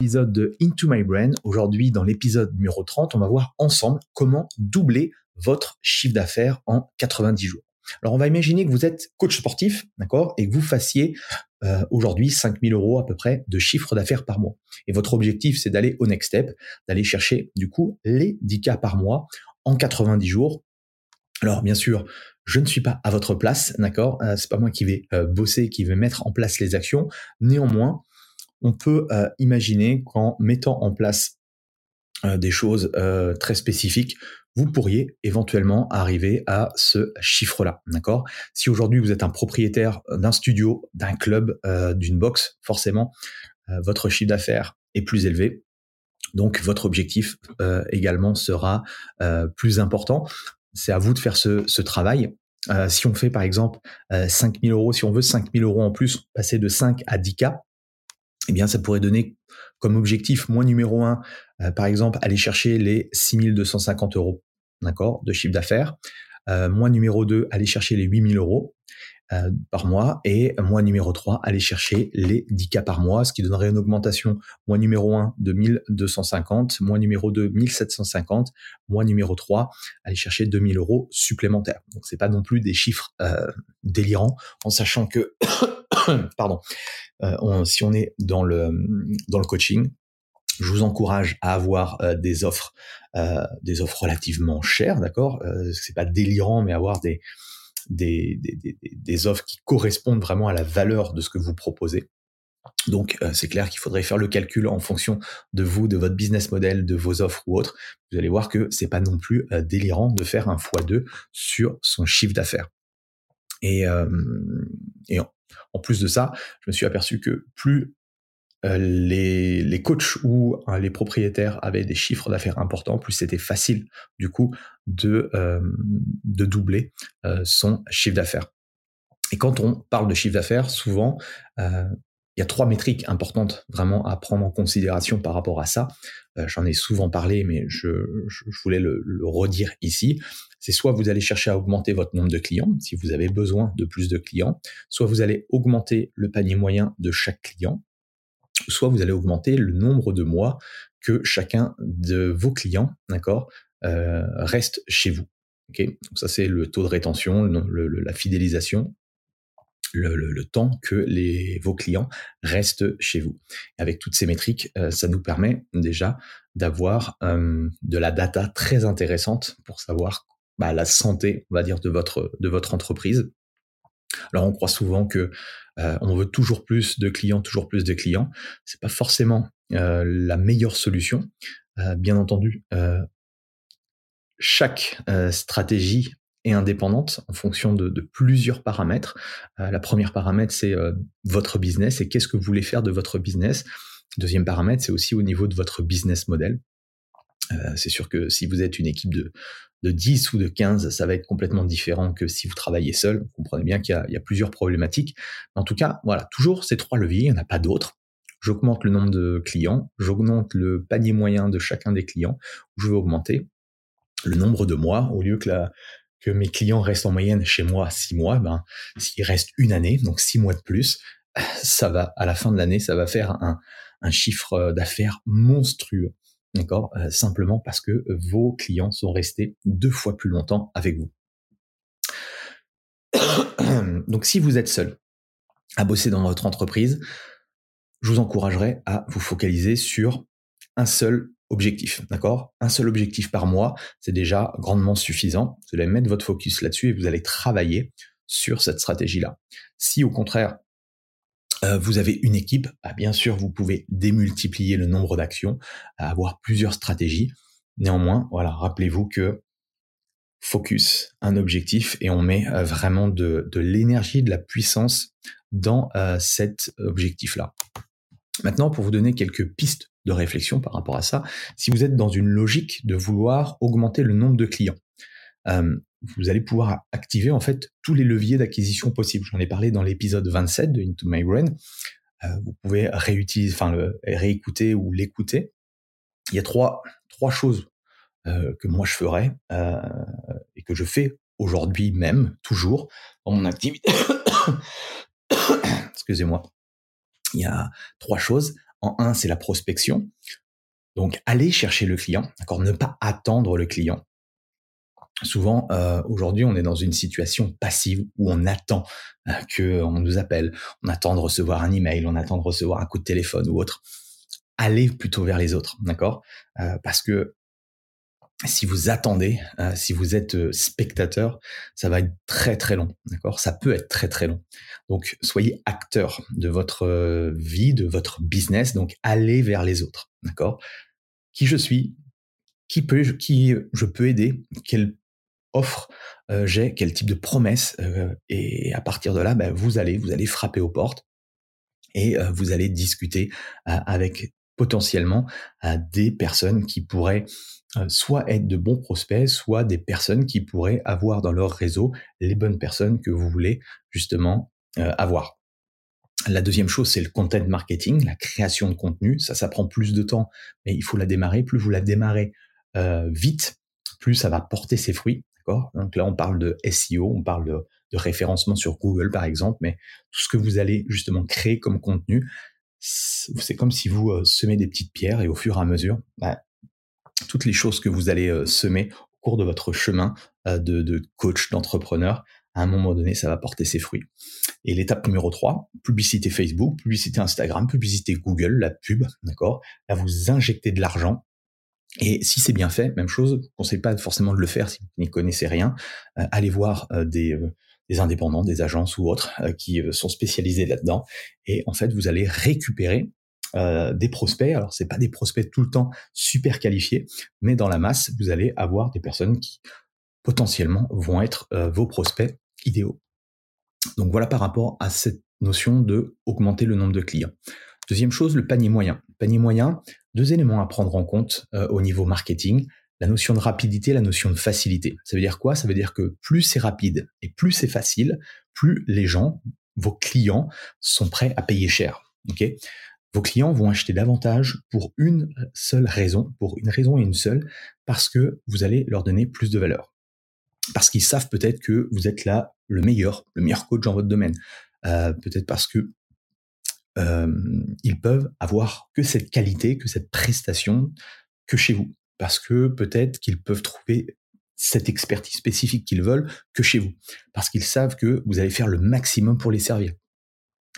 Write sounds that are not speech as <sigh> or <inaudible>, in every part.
épisode de Into My Brain. Aujourd'hui, dans l'épisode numéro 30, on va voir ensemble comment doubler votre chiffre d'affaires en 90 jours. Alors, on va imaginer que vous êtes coach sportif, d'accord, et que vous fassiez euh, aujourd'hui 5000 euros à peu près de chiffre d'affaires par mois. Et votre objectif, c'est d'aller au next step, d'aller chercher du coup les 10 cas par mois en 90 jours. Alors, bien sûr, je ne suis pas à votre place, d'accord euh, C'est pas moi qui vais euh, bosser, qui vais mettre en place les actions. Néanmoins, on peut euh, imaginer qu'en mettant en place euh, des choses euh, très spécifiques, vous pourriez éventuellement arriver à ce chiffre-là, d'accord? Si aujourd'hui vous êtes un propriétaire d'un studio, d'un club, d'une box, forcément, votre chiffre d'affaires est plus élevé. Donc votre objectif également sera plus important. C'est à vous de faire ce, ce travail. si on fait par exemple 5000 euros, si on veut 5000 euros en plus, passer de 5 à 10K, eh bien, ça pourrait donner comme objectif, moins numéro un, euh, par exemple, aller chercher les 6250 euros, d'accord, de chiffre d'affaires. Euh, numéro 2, aller chercher les 8000 euros euh, par mois. Et moins numéro 3, aller chercher les 10 cas par mois, ce qui donnerait une augmentation moins numéro 1 de 1250, moins numéro 2, 1750, moins numéro 3, aller chercher 2000 euros supplémentaires. Donc, c'est pas non plus des chiffres délirants, en sachant que <coughs> pardon, euh, si on est dans le, coaching, je vous encourage à avoir euh, des offres, euh, des offres relativement chères, d'accord? C'est pas délirant, mais avoir des, offres qui correspondent vraiment à la valeur de ce que vous proposez. Donc c'est clair qu'il faudrait faire le calcul en fonction de vous, de votre business model, de vos offres ou autres. Vous allez voir que c'est pas non plus délirant de faire un x2 sur son chiffre d'affaires. Et, et en plus de ça, je me suis aperçu que plus euh, les, les coachs ou hein, les propriétaires avaient des chiffres d'affaires importants, plus c'était facile du coup de, euh, doubler euh, son chiffre d'affaires. Et quand on parle de chiffre d'affaires, souvent, il y a trois métriques importantes vraiment à prendre en considération par rapport à ça. J'en ai souvent parlé, mais je, voulais le, redire ici c'est soit vous allez chercher à augmenter votre nombre de clients, si vous avez besoin de plus de clients, soit vous allez augmenter le panier moyen de chaque client, soit vous allez augmenter le nombre de mois que chacun de vos clients, euh, reste chez vous. Ok, Donc ça c'est le taux de rétention, la fidélisation, le, temps que vos clients restent chez vous. avec toutes ces métriques, euh, ça nous permet déjà d'avoir de la data très intéressante pour savoir bah, la santé, on va dire, de votre, entreprise. Alors on croit souvent que euh, on veut toujours plus de clients, toujours plus de clients. C'est pas forcément euh, la meilleure solution. Bien entendu, chaque stratégie est indépendante en fonction de, plusieurs paramètres. la première paramètre, c'est votre business et qu'est-ce que vous voulez faire de votre business. Deuxième paramètre, c'est aussi au niveau de votre business model. c'est sûr que si vous êtes une équipe de, de 10 ou de 15, ça va être complètement différent que si vous travaillez seul. Vous comprenez bien qu'il y, a plusieurs problématiques. En tout cas, voilà, toujours ces trois leviers, il n'y en a pas d'autres. J'augmente le nombre de clients, j'augmente le panier moyen de chacun des clients, je vais augmenter le nombre de mois, au lieu que, que mes clients restent en moyenne chez moi 6 mois, ben, s'il reste une année, donc 6 mois de plus, ça va, à la fin de l'année, ça va faire un, un chiffre d'affaires monstrueux. D'accord? Euh, Simplement parce que vos clients sont restés deux fois plus longtemps avec vous. <coughs> Donc si vous êtes seul à bosser dans votre entreprise, je vous encouragerais à vous focaliser sur un seul objectif, d'accord? Un seul objectif par mois, c'est déjà grandement suffisant. Vous allez mettre votre focus là-dessus et vous allez travailler sur cette stratégie-là. Si au contraire, euh, vous avez une équipe, bah, bien sûr, vous pouvez démultiplier le nombre d'actions, avoir plusieurs stratégies. Néanmoins, voilà, rappelez-vous que focus, un objectif, et on met euh, vraiment de, l'énergie, de la puissance dans euh, cet objectif-là. Maintenant, pour vous donner quelques pistes de réflexion par rapport à ça, si vous êtes dans une logique de vouloir augmenter le nombre de clients, vous allez pouvoir activer en fait tous les leviers d'acquisition possibles. J'en ai parlé dans l'épisode 27 de Into My Brain. Euh, vous pouvez réutiliser, enfin réécouter ou l'écouter. Il y a trois trois choses euh, que moi je ferais euh, et que je fais aujourd'hui même toujours dans mon activité. <coughs> Excusez-moi. Il y a trois choses. En un, c'est la prospection. Donc, aller chercher le client, d'accord, ne pas attendre le client souvent euh, aujourd'hui on est dans une situation passive où on attend euh, que on nous appelle, on attend de recevoir un email, on attend de recevoir un coup de téléphone ou autre. Allez plutôt vers les autres, d'accord euh, Parce que si vous attendez, euh, si vous êtes spectateur, ça va être très très long, d'accord? Ça peut être très très long. Donc soyez acteur de votre vie, de votre business, donc allez vers les autres, d'accord? Qui je suis? Qui peut qui je peux aider? Quel offre euh, j'ai, quel type de promesse, euh, et à partir de là, ben, vous allez, vous allez frapper aux portes et euh, vous allez discuter avec potentiellement des personnes qui pourraient soit être de bons prospects, soit des personnes qui pourraient avoir dans leur réseau les bonnes personnes que vous voulez justement avoir. La deuxième chose, c'est le content marketing, la création de contenu. Ça, ça prend plus de temps, mais il faut la démarrer. Plus vous la démarrez vite, plus ça va porter ses fruits. Donc là, on parle de SEO, on parle de, référencement sur Google, par exemple, mais tout ce que vous allez justement créer comme contenu, c'est comme si vous euh, semez des petites pierres et au fur et à mesure, bah, toutes les choses que vous allez euh, semer au cours de votre chemin euh, de, coach, d'entrepreneur, à un moment donné, ça va porter ses fruits. Et l'étape numéro 3, publicité Facebook, publicité Instagram, publicité Google, la pub, d'accord? Là, vous injectez de l'argent et si c'est bien fait, même chose, ne conseille pas forcément de le faire si vous n'y connaissez rien. Allez voir des, euh, des, indépendants, des agences ou autres qui sont spécialisés là-dedans. Et en fait, vous allez récupérer des prospects. Alors, c'est pas des prospects tout le temps super qualifiés, mais dans la masse, vous allez avoir des personnes qui potentiellement vont être vos prospects idéaux. Donc voilà par rapport à cette notion de augmenter le nombre de clients. Deuxième chose, le panier moyen. panier moyen, deux éléments à prendre en compte euh, au niveau marketing. La notion de rapidité, la notion de facilité. Ça veut dire quoi? Ça veut dire que plus c'est rapide et plus c'est facile, plus les gens, vos clients, sont prêts à payer cher. Vos clients vont acheter davantage pour une seule raison, pour une raison et une seule, parce que vous allez leur donner plus de valeur. Parce qu'ils savent peut-être que vous êtes là le meilleur, le meilleur coach dans votre domaine. Euh, peut-être parce que euh, ils peuvent avoir que cette qualité, que cette prestation que chez vous. Parce que peut-être qu'ils peuvent trouver cette expertise spécifique qu'ils veulent que chez vous. Parce qu'ils savent que vous allez faire le maximum pour les servir.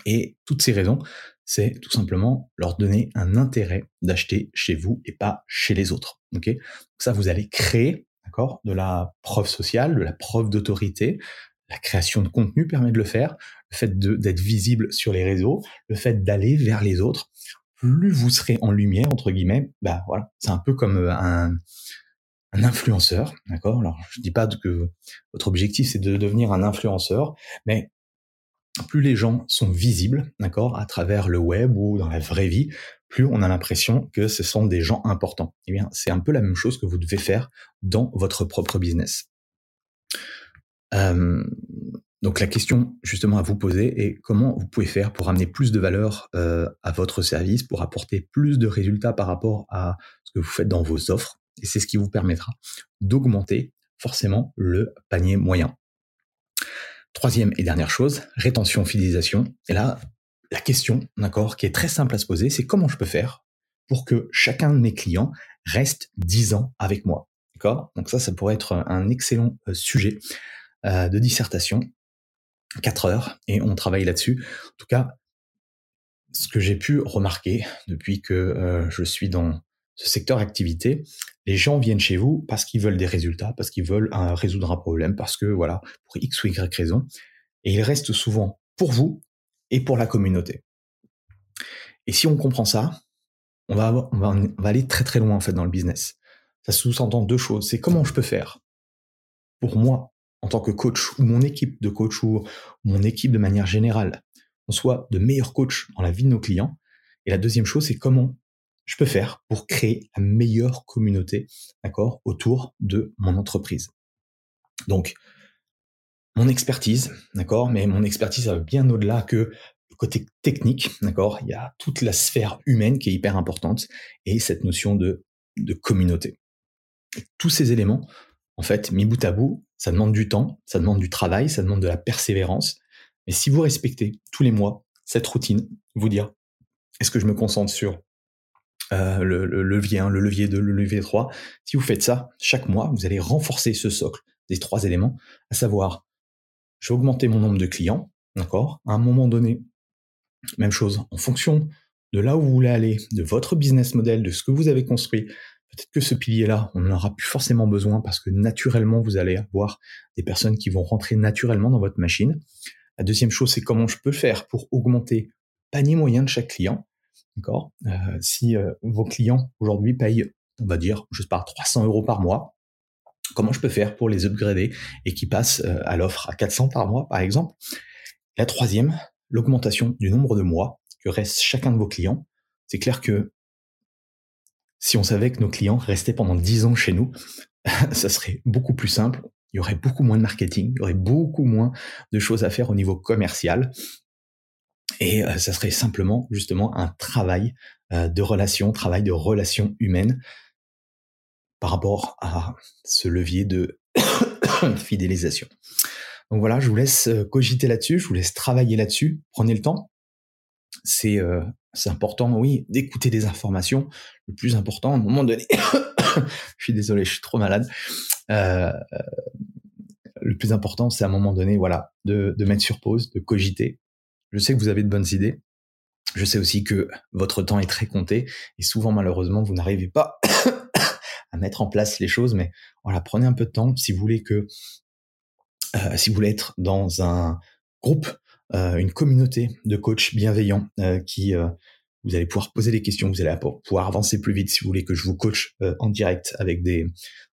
Et toutes ces raisons, c'est tout simplement leur donner un intérêt d'acheter chez vous et pas chez les autres. Ok? Ça, vous allez créer, de la preuve sociale, de la preuve d'autorité, la création de contenu permet de le faire, le fait d'être visible sur les réseaux, le fait d'aller vers les autres. Plus vous serez en lumière, entre guillemets, bah voilà, c'est un peu comme euh, un, influenceur, d'accord? Alors, je dis pas que votre objectif c'est de devenir un influenceur, mais plus les gens sont visibles, d'accord, à travers le web ou dans la vraie vie, plus on a l'impression que ce sont des gens importants. Eh bien, c'est un peu la même chose que vous devez faire dans votre propre business. Donc la question justement à vous poser est comment vous pouvez faire pour amener plus de valeur euh, à votre service, pour apporter plus de résultats par rapport à ce que vous faites dans vos offres. Et c'est ce qui vous permettra d'augmenter forcément le panier moyen. Troisième et dernière chose, rétention, fidélisation. Et là, la question, d'accord, qui est très simple à se poser, c'est comment je peux faire pour que chacun de mes clients reste 10 ans avec moi. D'accord? Donc ça, ça pourrait être un excellent euh, sujet euh, de dissertation. 4 heures et on travaille là-dessus. En tout cas, ce que j'ai pu remarquer depuis que euh, je suis dans ce secteur activité, les gens viennent chez vous parce qu'ils veulent des résultats, parce qu'ils veulent résoudre un problème, parce que voilà, pour X ou Y raison, et ils restent souvent pour vous et pour la communauté. Et si on comprend ça, on va aller très très loin en fait dans le business. Ça sous-entend deux choses. C'est comment je peux faire pour moi en tant que coach ou mon équipe de coach ou mon équipe de manière générale, on soit de meilleurs coachs dans la vie de nos clients. Et la deuxième chose, c'est comment je peux faire pour créer la meilleure communauté, d'accord, autour de mon entreprise. Donc, mon expertise, d'accord, mais mon expertise va bien au-delà que le côté technique, d'accord. Il y a toute la sphère humaine qui est hyper importante et cette notion de, de communauté. tous ces éléments, en fait, mis bout à bout, ça demande du temps, ça demande du travail, ça demande de la persévérance. Mais si vous respectez tous les mois cette routine, vous dire, est-ce que je me concentre sur euh, le, levier 1, le levier 2, le levier 3, si vous faites ça chaque mois, vous allez renforcer ce socle des trois éléments, à savoir, je vais augmenter mon nombre de clients, d'accord? À un moment donné, même chose, en fonction de là où vous voulez aller, de votre business model, de ce que vous avez construit, Peut-être que ce pilier-là, on n'en aura plus forcément besoin parce que naturellement, vous allez avoir des personnes qui vont rentrer naturellement dans votre machine. La deuxième chose, c'est comment je peux faire pour augmenter le panier moyen de chaque client. D'accord? Euh, Si euh, vos clients aujourd'hui payent, on va dire, je sais pas, 300 euros par mois, comment je peux faire pour les upgrader et qu'ils passent euh, à l'offre à 400 par mois, par exemple? La troisième, l'augmentation du nombre de mois que reste chacun de vos clients. C'est clair que si on savait que nos clients restaient pendant 10 ans chez nous, <laughs> ça serait beaucoup plus simple. Il y aurait beaucoup moins de marketing, il y aurait beaucoup moins de choses à faire au niveau commercial. Et euh, ça serait simplement justement un travail euh, de relation, travail de relation humaine par rapport à ce levier de <coughs> fidélisation. Donc voilà, je vous laisse euh, cogiter là-dessus, je vous laisse travailler là-dessus. Prenez le temps. C'est c'est important, oui, d'écouter des informations. Le plus important, à un moment donné, <coughs> je suis désolé, je suis trop malade. Euh, euh, le plus important, c'est à un moment donné, voilà, de, de mettre sur pause, de cogiter. Je sais que vous avez de bonnes idées. Je sais aussi que votre temps est très compté et souvent, malheureusement, vous n'arrivez pas <coughs> à mettre en place les choses. Mais voilà, prenez un peu de temps si vous voulez que, euh, si vous voulez être dans un groupe euh, une communauté de coachs bienveillants euh, qui euh, vous allez pouvoir poser des questions, vous allez pouvoir avancer plus vite si vous voulez que je vous coach en direct avec des,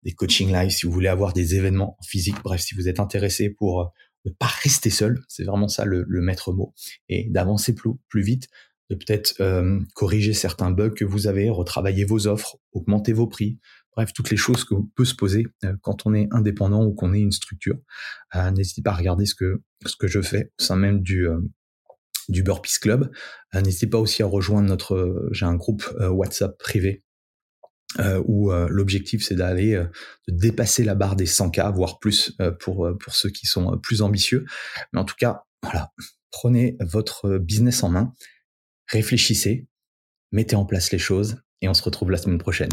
des coaching live, si vous voulez avoir des événements physiques, bref, si vous êtes intéressé pour ne pas rester seul, c'est vraiment ça le, le, maître mot, et d'avancer plus, plus vite, de peut-être corriger certains bugs que vous avez, retravailler vos offres, augmenter vos prix, bref, toutes les choses que peut se poser euh, quand on est indépendant ou qu'on est une structure. Euh, n'hésitez pas à regarder ce que ce que je fais au sein même du euh, du Burpees Club. N'hésitez pas aussi à rejoindre notre. J'ai un groupe WhatsApp privé où l'objectif c'est d'aller dépasser la barre des 100K, voire plus pour pour ceux qui sont plus ambitieux. Mais en tout cas, voilà, prenez votre business en main, réfléchissez, mettez en place les choses et on se retrouve la semaine prochaine.